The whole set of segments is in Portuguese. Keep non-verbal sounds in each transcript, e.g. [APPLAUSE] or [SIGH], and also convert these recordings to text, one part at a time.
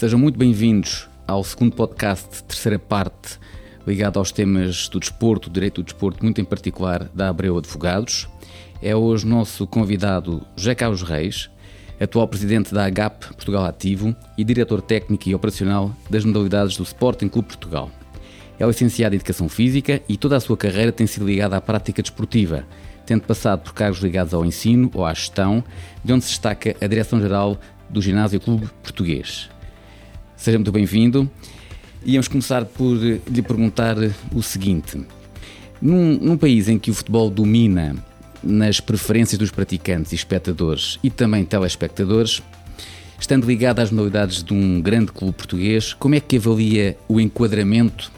Sejam muito bem-vindos ao segundo podcast, terceira parte, ligado aos temas do desporto, do direito do desporto, muito em particular da Abreu Advogados. É hoje nosso convidado José Carlos Reis, atual presidente da AGAP Portugal Ativo e diretor técnico e operacional das modalidades do Sporting Clube Portugal. É licenciado em Educação Física e toda a sua carreira tem sido ligada à prática desportiva, tendo passado por cargos ligados ao ensino ou à gestão, de onde se destaca a Direção-Geral do Ginásio Clube Português. Seja muito bem-vindo. Íamos começar por lhe perguntar o seguinte: num, num país em que o futebol domina nas preferências dos praticantes e espectadores e também telespectadores, estando ligado às modalidades de um grande clube português, como é que avalia o enquadramento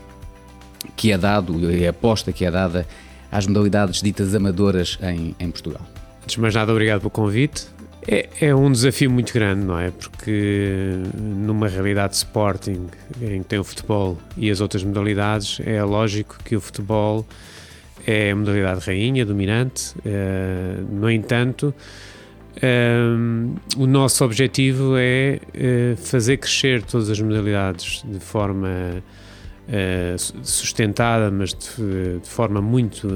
que é dado e a aposta que é dada às modalidades ditas amadoras em, em Portugal? Antes de mais nada, obrigado pelo convite. É, é, um desafio muito grande, não é? Porque numa realidade de Sporting em que tem o futebol e as outras modalidades, é lógico que o futebol é a modalidade rainha, dominante. Uh, no entanto, um, o nosso objetivo é uh, fazer crescer todas as modalidades de forma uh, sustentada, mas de, de forma muito,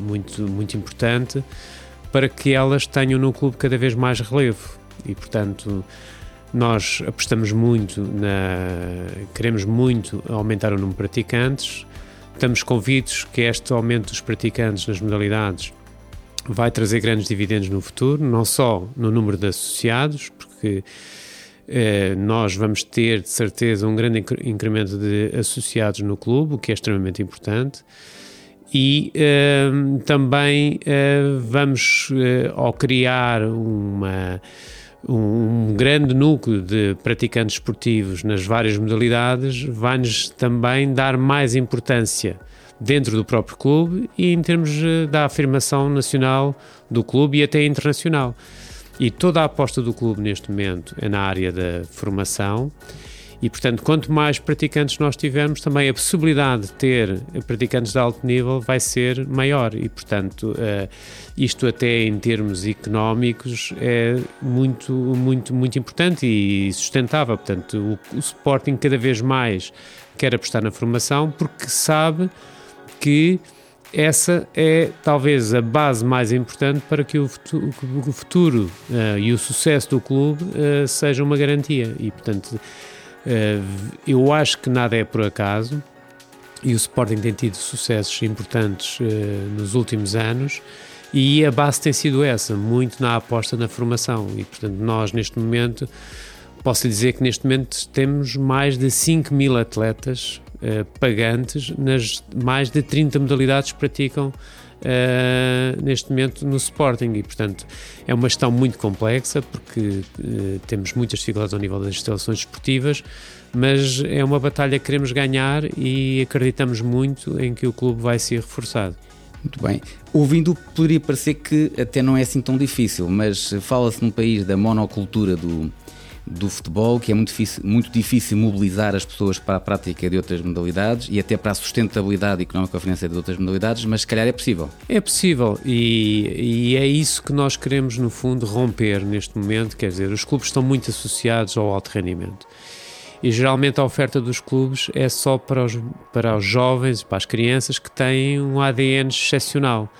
muito, muito importante, para que elas tenham no clube cada vez mais relevo. E, portanto, nós apostamos muito na. queremos muito aumentar o número de praticantes Estamos convictos que este aumento dos praticantes nas modalidades vai trazer grandes dividendos no futuro, não só no número de associados, porque eh, nós vamos ter de certeza um grande incremento de associados no clube, o que é extremamente importante. E eh, também eh, vamos, eh, ao criar uma um grande núcleo de praticantes esportivos nas várias modalidades vai-nos também dar mais importância dentro do próprio clube e em termos eh, da afirmação nacional do clube e até internacional. E toda a aposta do clube neste momento é na área da formação e, portanto, quanto mais praticantes nós tivermos, também a possibilidade de ter praticantes de alto nível vai ser maior. E, portanto, uh, isto até em termos económicos é muito, muito, muito importante e sustentável. Portanto, o, o Sporting cada vez mais quer apostar na formação porque sabe que essa é talvez a base mais importante para que o futuro, o futuro uh, e o sucesso do clube uh, seja uma garantia. E, portanto, eh, eu acho que nada é por acaso e o Sporting tem tido sucessos importantes eh, nos últimos anos e a base tem sido essa, muito na aposta na formação. E portanto nós neste momento posso dizer que neste momento temos mais de 5 mil atletas uh, pagantes nas mais de 30 modalidades que praticam uh, neste momento no Sporting e, portanto, é uma gestão muito complexa porque uh, temos muitas dificuldades ao nível das instalações esportivas, mas é uma batalha que queremos ganhar e acreditamos muito em que o clube vai ser reforçado. Muito bem. Ouvindo, poderia parecer que até não é assim tão difícil, mas fala-se num país da monocultura do, do futebol, que é muito difícil, muito difícil mobilizar as pessoas para a prática de outras modalidades e até para a sustentabilidade económica financeira de outras modalidades, mas se calhar é possível. É possível e, e, é isso que nós queremos, no fundo, romper neste momento. Quer dizer, os clubes estão muito associados ao alto rendimento. E geralmente a oferta dos clubes é só para os, para os jovens, para as crianças que têm um ADN excepcional.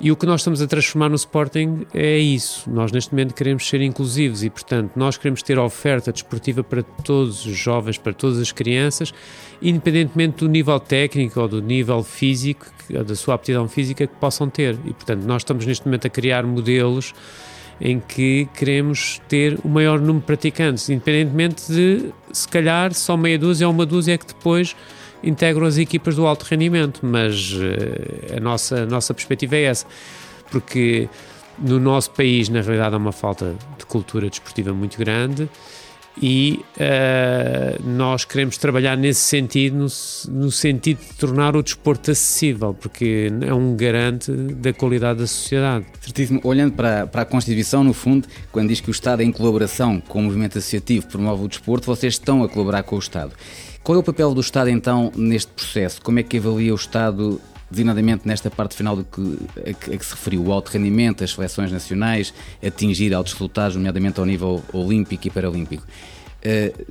E o que nós estamos a transformar no Sporting é isso. Nós, neste momento, queremos ser inclusivos e, portanto, nós queremos ter oferta desportiva para todos os jovens, para todas as crianças, independentemente do nível técnico ou do nível físico, da sua aptidão física que possam ter. E, portanto, nós estamos neste momento a criar modelos em que queremos ter o maior número de praticantes, independentemente de, se calhar, só meia dúzia ou uma dúzia é que depois integram as equipas do alto rendimento, mas uh, a, nossa, a nossa perspectiva é essa, porque no nosso país, na realidade, há uma falta de cultura desportiva muito grande e uh, nós queremos trabalhar nesse sentido, no, no, sentido de tornar o desporto acessível, porque é um garante da qualidade da sociedade. Certíssimo. Olhando para, para a Constituição, no fundo, quando diz que o Estado, em colaboração com o movimento associativo, promove o desporto, vocês estão a colaborar com o Estado. Qual é o papel do Estado então neste processo? Como é que avalia o Estado designadamente nesta parte final do que, a, que, a que se referiu, o alto rendimento, as seleções nacionais, atingir altos resultados, nomeadamente ao nível olímpico e paralímpico.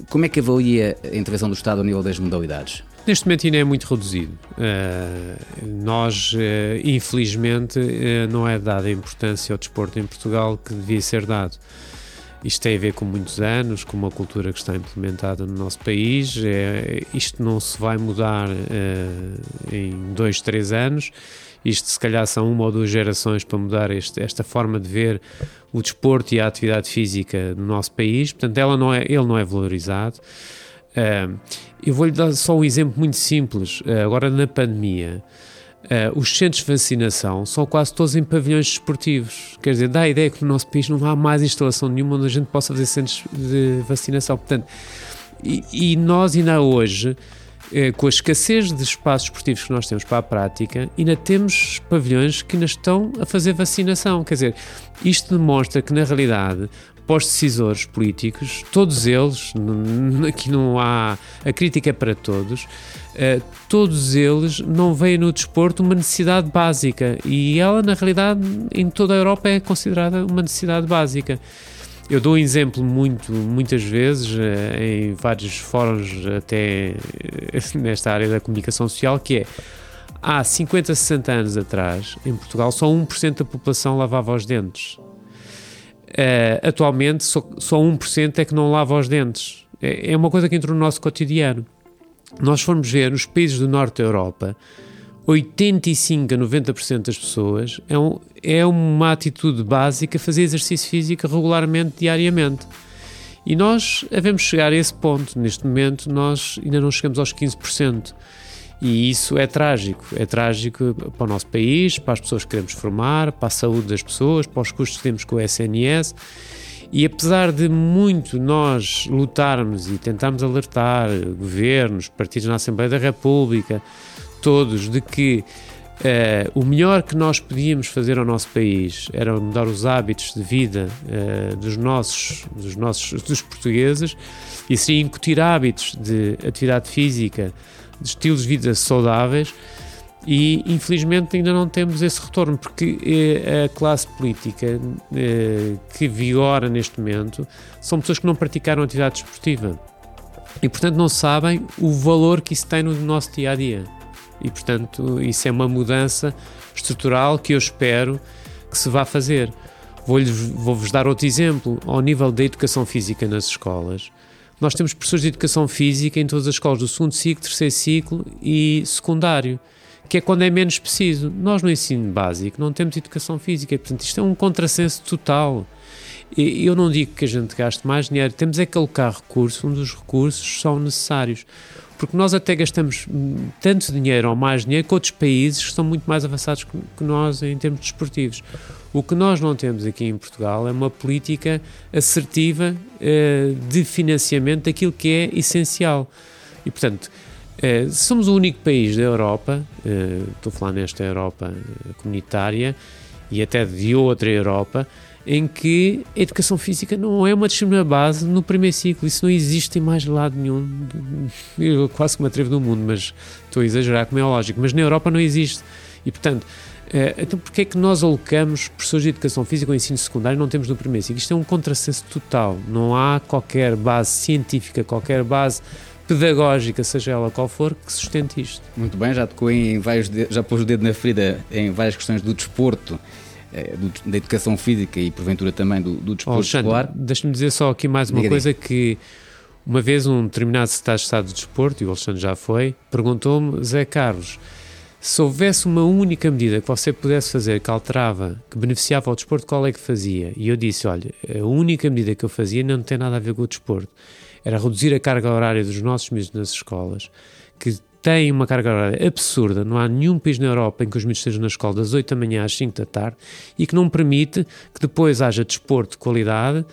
Como é que avalia a intervenção do Estado ao nível das modalidades? Neste momento ainda é muito reduzido. Uh, nós, uh, infelizmente, uh, não é dada a importância ao desporto em Portugal que devia ser dado. Isto tem a ver com muitos anos, com uma cultura que está implementada no nosso país. É, isto não se vai mudar em dois, três anos. Isto, se calhar, são uma ou duas gerações para mudar este, esta forma de ver o desporto e a atividade física no nosso país. Portanto, ela não é, ele não é valorizado. Uh, eu vou-lhe dar só um exemplo muito simples. Uh, agora, na pandemia, uh, os centros de vacinação são quase todos em pavilhões desportivos. Quer dizer, dá a ideia que no nosso país não há mais instalação nenhuma onde a gente possa fazer centros de vacinação. Portanto, e, e nós ainda hoje, com a escassez de espaços esportivos que nós temos para a prática, ainda temos pavilhões que ainda estão a fazer vacinação. Quer dizer, isto demonstra que, na realidade, os decisores políticos, todos eles, aqui não há a crítica é para todos, uh, todos eles não veem no desporto uma necessidade básica e ela, na realidade, em toda a Europa é considerada uma necessidade básica. Eu dou um exemplo muito, muitas vezes, uh, em vários fóruns, até uh, [LAUGHS] nesta área da comunicação social, que é há 50, 60 anos atrás, em Portugal, só 1% da população lavava os dentes atualmente, só, só 1% é que não lava os dentes. É, é uma coisa que entrou no nosso cotidiano. Nós formos ver nos países do norte da Europa, 85 a 90% das pessoas é, um, é uma atitude básica fazer exercício físico regularmente, diariamente. E nós devemos chegar a esse ponto. Neste momento, nós ainda não chegamos aos 15%. E isso é trágico. É trágico para o nosso país, para as pessoas que queremos formar, para a saúde das pessoas, para os custos que temos com o SNS. E apesar de muito nós lutarmos e tentarmos alertar governos, partidos na Assembleia da República, todos, de que uh, o melhor que nós podíamos fazer ao nosso país era mudar os hábitos de vida uh, dos nossos, dos nossos, dos portugueses, e seria incutir hábitos de atividade física de estilos de vida saudáveis e infelizmente ainda não temos esse retorno porque eh, a classe política eh, que vigora neste momento são pessoas que não praticaram atividade esportiva. E portanto não sabem o valor que isso tem no nosso dia a dia. E portanto isso é uma mudança estrutural que eu espero que se vá fazer. Vou-vos vou dar outro exemplo. Ao nível da educação física nas escolas nós temos professores de educação física em todas as escolas do segundo ciclo, terceiro ciclo e secundário, que é quando é menos preciso. Nós no ensino básico não temos educação física, portanto isto é um contrassenso total. E eu não digo que a gente gaste mais dinheiro, temos é que alocar recursos onde os recursos são necessários. Porque nós até gastamos tanto dinheiro ou mais dinheiro que outros países que estão muito mais avançados que nós em termos desportivos. O que nós não temos aqui em Portugal é uma política assertiva uh, de financiamento daquilo que é essencial. E, portanto, uh, somos o único país da Europa, uh, estou a falar nesta Europa comunitária e até de outra Europa, em que a educação física não é uma disciplina base no primeiro ciclo. Isso não existe em mais lado nenhum. [LAUGHS] Eu quase que me atrevo do mundo, mas estou a exagerar, como é lógico. Mas na Europa não existe. E, portanto, então, porquê é que nós alocamos professores de educação física ao ensino secundário e não temos no primeiro ciclo? Isto é um contrassenso total. Não há qualquer base científica, qualquer base pedagógica, seja ela qual for, que sustente isto. Muito bem, já tocou em vários, já pôs o dedo na ferida em várias questões do desporto, eh, do, da educação física e porventura também do, do desporto oh, escolar. Deixa-me dizer só aqui mais uma Diga coisa que uma vez um determinado secretário de Estado de Desporto, e o Alexandre já foi, perguntou-me, Zé Carlos, se houvesse uma única medida que você pudesse fazer que alterava, que beneficiava o desporto, qual é que fazia? E eu disse: olha, a única medida que eu fazia não tem nada a ver com o desporto. Era reduzir a carga horária dos nossos miúdos nas escolas, que têm uma carga horária absurda. Não há nenhum país na Europa em que os miúdos estejam na escola das 8 da manhã às 5 da tarde e que não permite que depois haja desporto de qualidade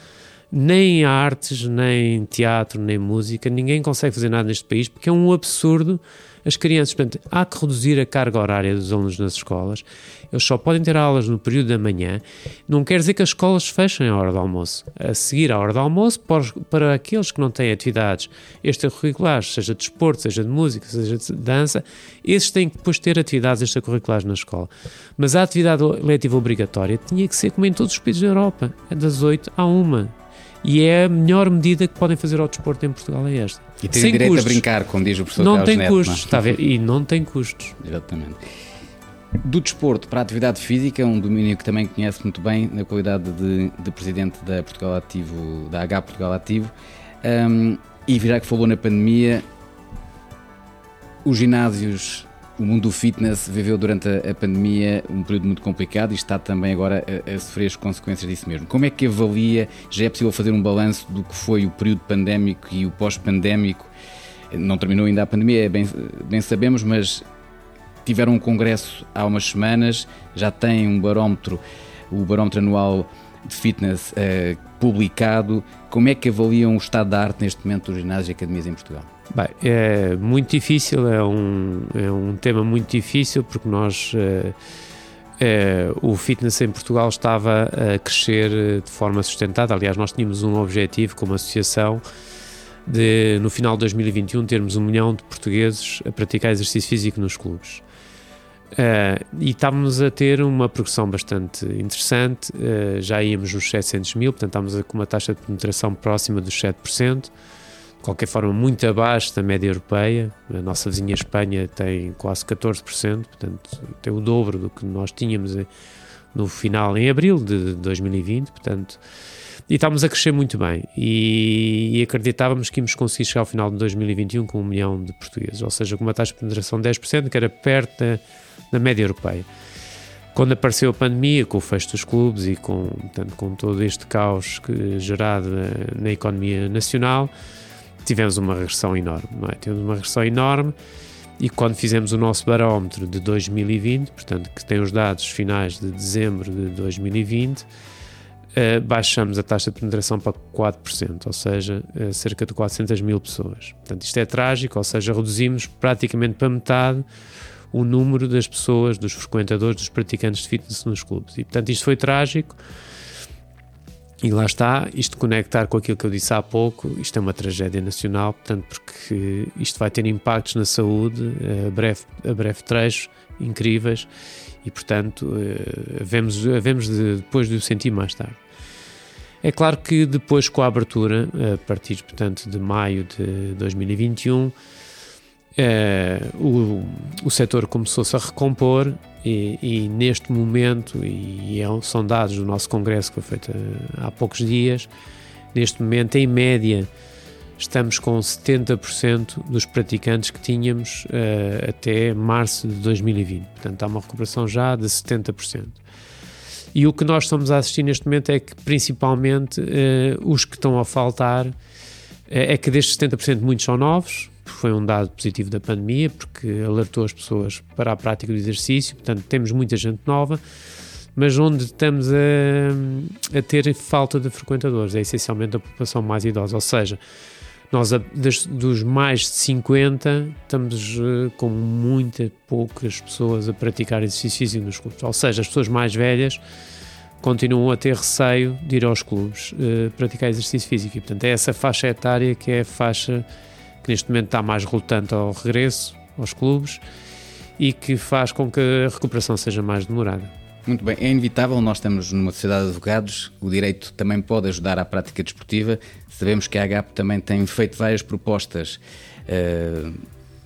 nem artes, nem teatro, nem música, ninguém consegue fazer nada neste país porque é um absurdo as crianças. Portanto, há que reduzir a carga horária dos alunos nas escolas. Eles só podem ter aulas no período da manhã. Não quer dizer que as escolas fechem a hora do almoço. A seguir à hora do almoço, para, para aqueles que não têm atividades extracurriculares, seja de desporto, seja de música, seja de dança, esses têm que depois ter atividades extracurriculares na escola. Mas a atividade letiva obrigatória tinha que ser como em todos os países da Europa, é das 8 à 1 E é a melhor medida que podem fazer ao desporto em Portugal é esta. E tem Sem direito custos. a brincar, como diz o professor não Carlos tem Neto, custos, não? É? está a ver? E não tem custos. Exatamente. Do desporto para a atividade física, um domínio que também conhece muito bem na qualidade de, de presidente da Portugal Ativo, da H Portugal Ativo, um, e já que falou na pandemia, os ginásios, o mundo do fitness viveu durante a, pandemia um período muito complicado e está também agora a, a, sofrer as consequências disso mesmo. Como é que avalia, já é possível fazer um balanço do que foi o período pandémico e o pós-pandémico? Não terminou ainda a pandemia, bem, bem sabemos, mas tiveram um congresso há umas semanas, já têm um barómetro, o barómetro anual de fitness uh, publicado. Como é que avaliam o estado da arte neste momento dos ginásios e academias em Portugal? Bem, é muito difícil, é um, é um tema muito difícil porque nós. É, é, o fitness em Portugal estava a crescer de forma sustentada. Aliás, nós tínhamos um objetivo como associação de, no final de 2021, termos um milhão de portugueses a praticar exercício físico nos clubes. E estávamos a ter uma progressão bastante interessante, já íamos nos 700 mil, portanto estávamos com uma taxa de penetração próxima dos 7%, de qualquer forma muito abaixo da média europeia, a nossa vizinha Espanha tem quase 14%, portanto tem o dobro do que nós tínhamos no final, em abril de 2020, portanto, e estávamos a crescer muito bem e, e, acreditávamos que íamos conseguir chegar ao final de 2021 com um milhão de portugueses, ou seja, com uma taxa de penetração de 10%, que era perto da na média europeia. Quando apareceu a pandemia, com o fecho dos clubes e com, portanto, com todo este caos que, gerado na, na, economia nacional, tivemos uma regressão enorme, não é? Tivemos uma regressão enorme e quando fizemos o nosso barómetro de 2020, portanto, que tem os dados finais de dezembro de 2020, uh, eh, baixamos a taxa de penetração para 4%, ou seja, uh, cerca de 400 mil pessoas. Portanto, isto é trágico, ou seja, reduzimos praticamente para metade o número das pessoas, dos frequentadores, dos praticantes de fitness nos clubes. E portanto isto foi trágico. E lá está, isto conectar com aquilo que eu disse há pouco, isto é uma tragédia nacional, portanto, porque isto vai ter impactos na saúde a breve, a breve trecho, incríveis, e portanto, eh, havemos, havemos de, depois de o sentir mais tarde. É claro que depois com a abertura, a partir, portanto, de maio de 2021, é, o, o setor começou-se a recompor e, e, neste momento, e é, são dados do nosso congresso que foi feito eh, há poucos dias, neste momento, em média, estamos com 70% dos praticantes que tínhamos uh, até março de 2020. Portanto, há uma recuperação já de 70%. E o que nós estamos a assistir neste momento é que, principalmente, os que estão a faltar, é que destes 70% muitos são novos, foi um dado positivo da pandemia, porque alertou as pessoas para a prática do exercício, portanto, temos muita gente nova, mas onde estamos a, a ter falta de frequentadores é essencialmente a população mais idosa, ou seja, nós dos mais de 50 estamos uh, com muitas poucas pessoas a praticar exercício físico nos clubes, ou seja, as pessoas mais velhas continuam a ter receio de ir aos clubes uh, praticar exercício físico. E portanto é essa faixa etária que é a faixa que neste momento está mais relutante ao regresso aos clubes e que faz com que a recuperação seja mais demorada. Muito bem, é inevitável, nós estamos numa sociedade de advogados, o direito também pode ajudar à prática desportiva. Sabemos que a AGAP também tem feito várias propostas, uh,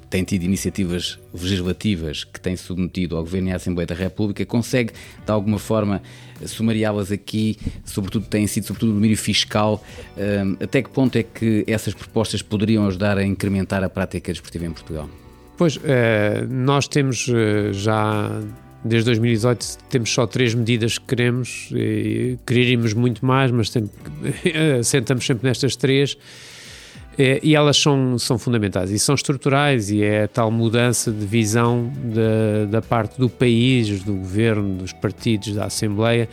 tem tido iniciativas legislativas que tem submetido ao Governo e à Assembleia da República. Consegue, de alguma forma, sumariá-las aqui, sobretudo tem sido sobretudo o domínio fiscal. Até que ponto é que essas propostas poderiam ajudar a incrementar a prática desportiva em Portugal? Pois, eh, nós temos eh, já desde 2018 temos só três medidas que queremos, e quereríamos muito mais, mas sempre, [LAUGHS] sentamos sempre nestas três é, e elas são, são fundamentais e são estruturais e é a tal mudança de visão da, da parte do país, do governo, dos partidos, da Assembleia,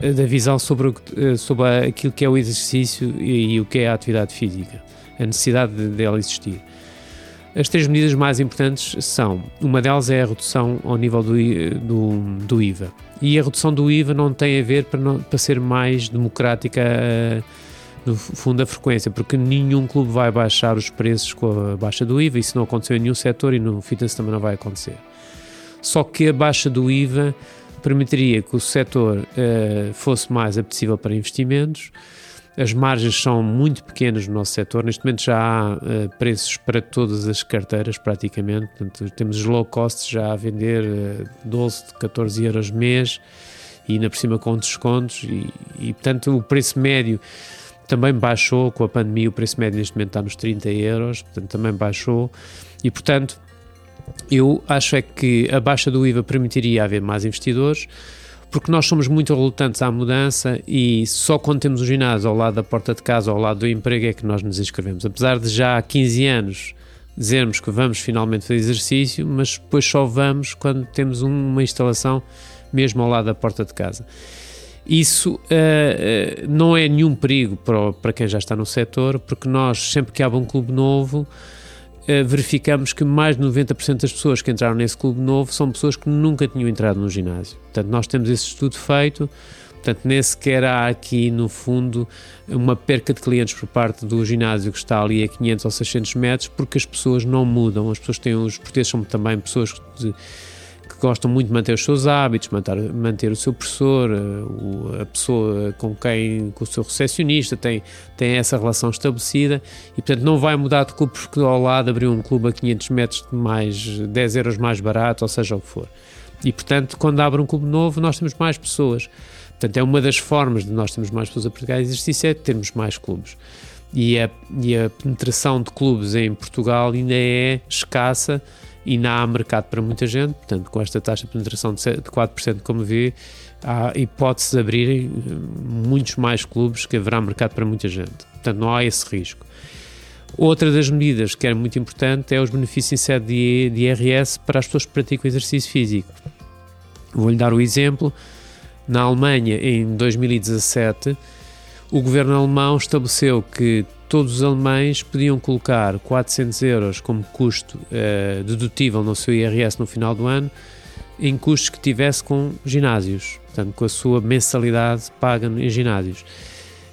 eh, da visão sobre, eh, sobre aquilo que é o exercício e, e o que é a atividade física, a necessidade dela de existir. As três medidas mais importantes são, uma delas é a redução ao nível do, do, do IVA. E a redução do IVA não tem a ver para, não, para ser mais democrática no fundo a frequência, porque nenhum clube vai baixar os preços com a baixa do IVA, isso não aconteceu em nenhum setor e no fitness também não vai acontecer. Só que a baixa do IVA permitiria que o setor uh, fosse mais apetecível para investimentos as margens são muito pequenas no nosso setor. Neste momento já há uh, preços para todas as carteiras, praticamente. Portanto, temos os low cost já a vender uh, 12, 14 euros mês e ainda por cima com descontos. E, e, portanto, o preço médio também baixou com a pandemia. O preço médio neste momento está nos 30 euros, portanto, também baixou. E, portanto, eu acho é que a baixa do IVA permitiria haver mais investidores porque nós somos muito relutantes à mudança e só quando temos o ginásio ao lado da porta de casa, ao lado do emprego, é que nós nos inscrevemos. Apesar de já há 15 anos dizermos que vamos finalmente fazer exercício, mas depois só vamos quando temos uma instalação mesmo ao lado da porta de casa. Isso uh, uh, não é nenhum perigo para, para quem já está no setor, porque nós, sempre que abre um clube novo, eh, verificamos que mais de 90% das pessoas que entraram nesse clube novo são pessoas que nunca tinham entrado no ginásio. Portanto, nós temos esse estudo feito, portanto, nem sequer há aqui, no fundo, uma perca de clientes por parte do ginásio que está ali a 500 ou 600 metros, porque as pessoas não mudam. As pessoas têm, os portugueses são também pessoas de gostam muito de manter os seus hábitos, manter, manter o seu professor, eh, a pessoa com quem, com o seu recepcionista, tem, tem essa relação estabelecida e, portanto, não vai mudar de clube porque ao lado abriu um clube a 500 metros de mais 10 euros mais barato, ou seja o que for. E, portanto, quando abre um clube novo, nós temos mais pessoas. Portanto, é uma das formas de nós termos mais pessoas a praticar exercício é termos mais clubes. E a, e a penetração de clubes em Portugal ainda é escassa e não há mercado para muita gente, portanto, com esta taxa de penetração de 4%, como vê, há hipótese de abrirem eh, muitos mais clubes que haverá mercado para muita gente. Portanto, não há esse risco. Outra das medidas que é muito importante é os benefícios em sede de, de IRS para as pessoas que praticam exercício físico. Vou-lhe dar o exemplo. Na Alemanha, em 2017, o governo alemão estabeleceu que todos os alemães podiam colocar 400 euros como custo uh, dedutível no seu IRS no final do ano, em custos que tivesse com ginásios, portanto, com a sua mensalidade paga em ginásios.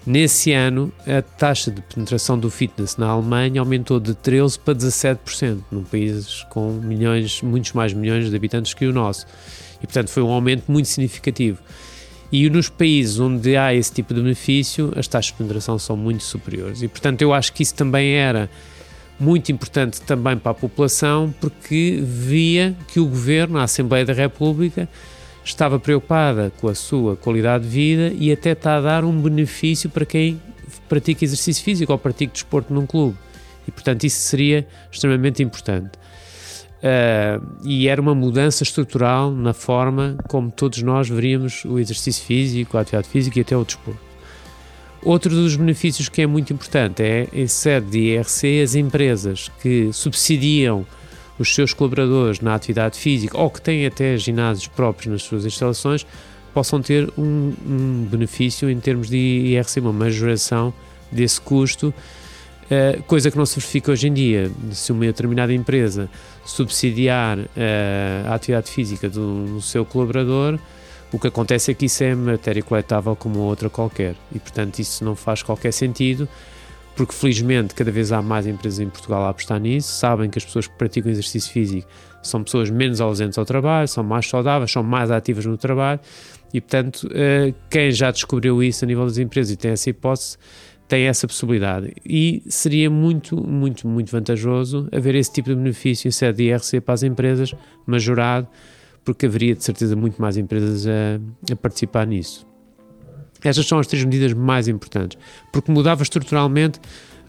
Nesse ano, a taxa de penetração do fitness na Alemanha aumentou de 13% para 17%, num país com milhões, muitos mais milhões de habitantes que o nosso. E, portanto, foi um aumento muito significativo. E nos países onde há esse tipo de benefício, as taxas de ponderação são muito superiores. E, portanto, eu acho que isso também era muito importante também para a população, porque via que o governo, a Assembleia da República, estava preocupada com a sua qualidade de vida e até está a dar um benefício para quem pratica exercício físico ou pratica desporto num clube. E, portanto, isso seria extremamente importante. Uh, e era uma mudança estrutural na forma como todos nós veríamos o exercício físico, a atividade física e até o desporto. Outro dos benefícios que é muito importante é, em sede de IRC, as empresas que subsidiam os seus colaboradores na atividade física ou que têm até ginásios próprios nas suas instalações possam ter um, um benefício em termos de IRC, uma majoração desse custo Uh, coisa que não se verifica hoje em dia. Se uma determinada empresa subsidiar uh, a atividade física do, do, seu colaborador, o que acontece é que isso é matéria coletável como outra qualquer. E, portanto, isso não faz qualquer sentido, porque felizmente cada vez há mais empresas em Portugal a apostar nisso, sabem que as pessoas que praticam exercício físico são pessoas menos ausentes ao trabalho, são mais saudáveis, são mais ativas no trabalho, e, portanto, uh, quem já descobriu isso a nível das empresas e tem essa hipótese tem essa possibilidade. E seria muito, muito, muito vantajoso haver esse tipo de benefício em sede de IRC para as empresas, majorado, porque haveria de certeza muito mais empresas a, a participar nisso. Estas são as três medidas mais importantes, porque mudava estruturalmente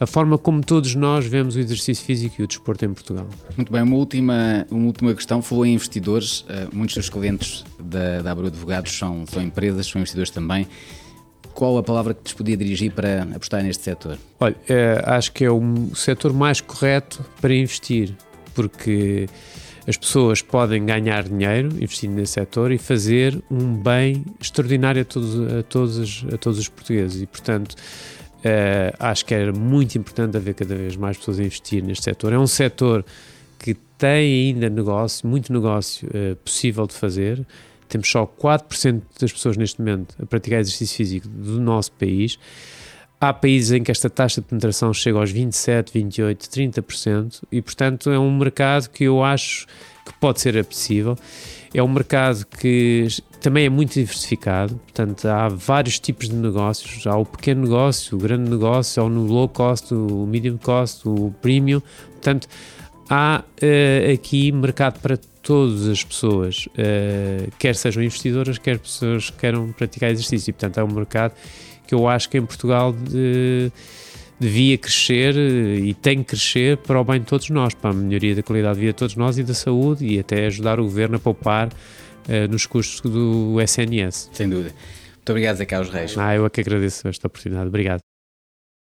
a forma como todos nós vemos o exercício físico e o desporto em Portugal. Muito bem, uma última, uma última questão. Falou em investidores. Eh, muitos dos clientes da, da Abreu Advogados são, são empresas, são investidores também qual a palavra que te podia dirigir para apostar neste setor? Olha, é, acho que é o setor mais correto para investir, porque as pessoas podem ganhar dinheiro investindo nesse setor e fazer um bem extraordinário a todos, a todos, a todos os portugueses. E, portanto, é, acho que era muito importante haver cada vez mais pessoas a investir neste setor. É um setor que tem ainda negócio, muito negócio é, possível de fazer temos só 4% das pessoas neste momento a praticar exercício físico do nosso país. Há países em que esta taxa de penetração chega aos 27, 28, 30% e, portanto, é um mercado que eu acho que pode ser apetecível. É um mercado que também é muito diversificado, portanto há vários tipos de negócios, há o pequeno negócio, o grande negócio, há o low cost, o medium cost, o premium, portanto há uh, aqui mercado para todas as pessoas, uh, quer sejam investidoras, quer pessoas que queiram praticar exercício, e, portanto é um mercado que eu acho que em Portugal de, devia crescer eh, e tem que crescer para o bem de todos nós, para a melhoria da qualidade de vida de todos nós e da saúde e até ajudar o governo a poupar uh, nos custos do SNS. Sem dúvida. Muito obrigado, Zé Carlos Reis. Ah, eu é que agradeço esta oportunidade. Obrigado.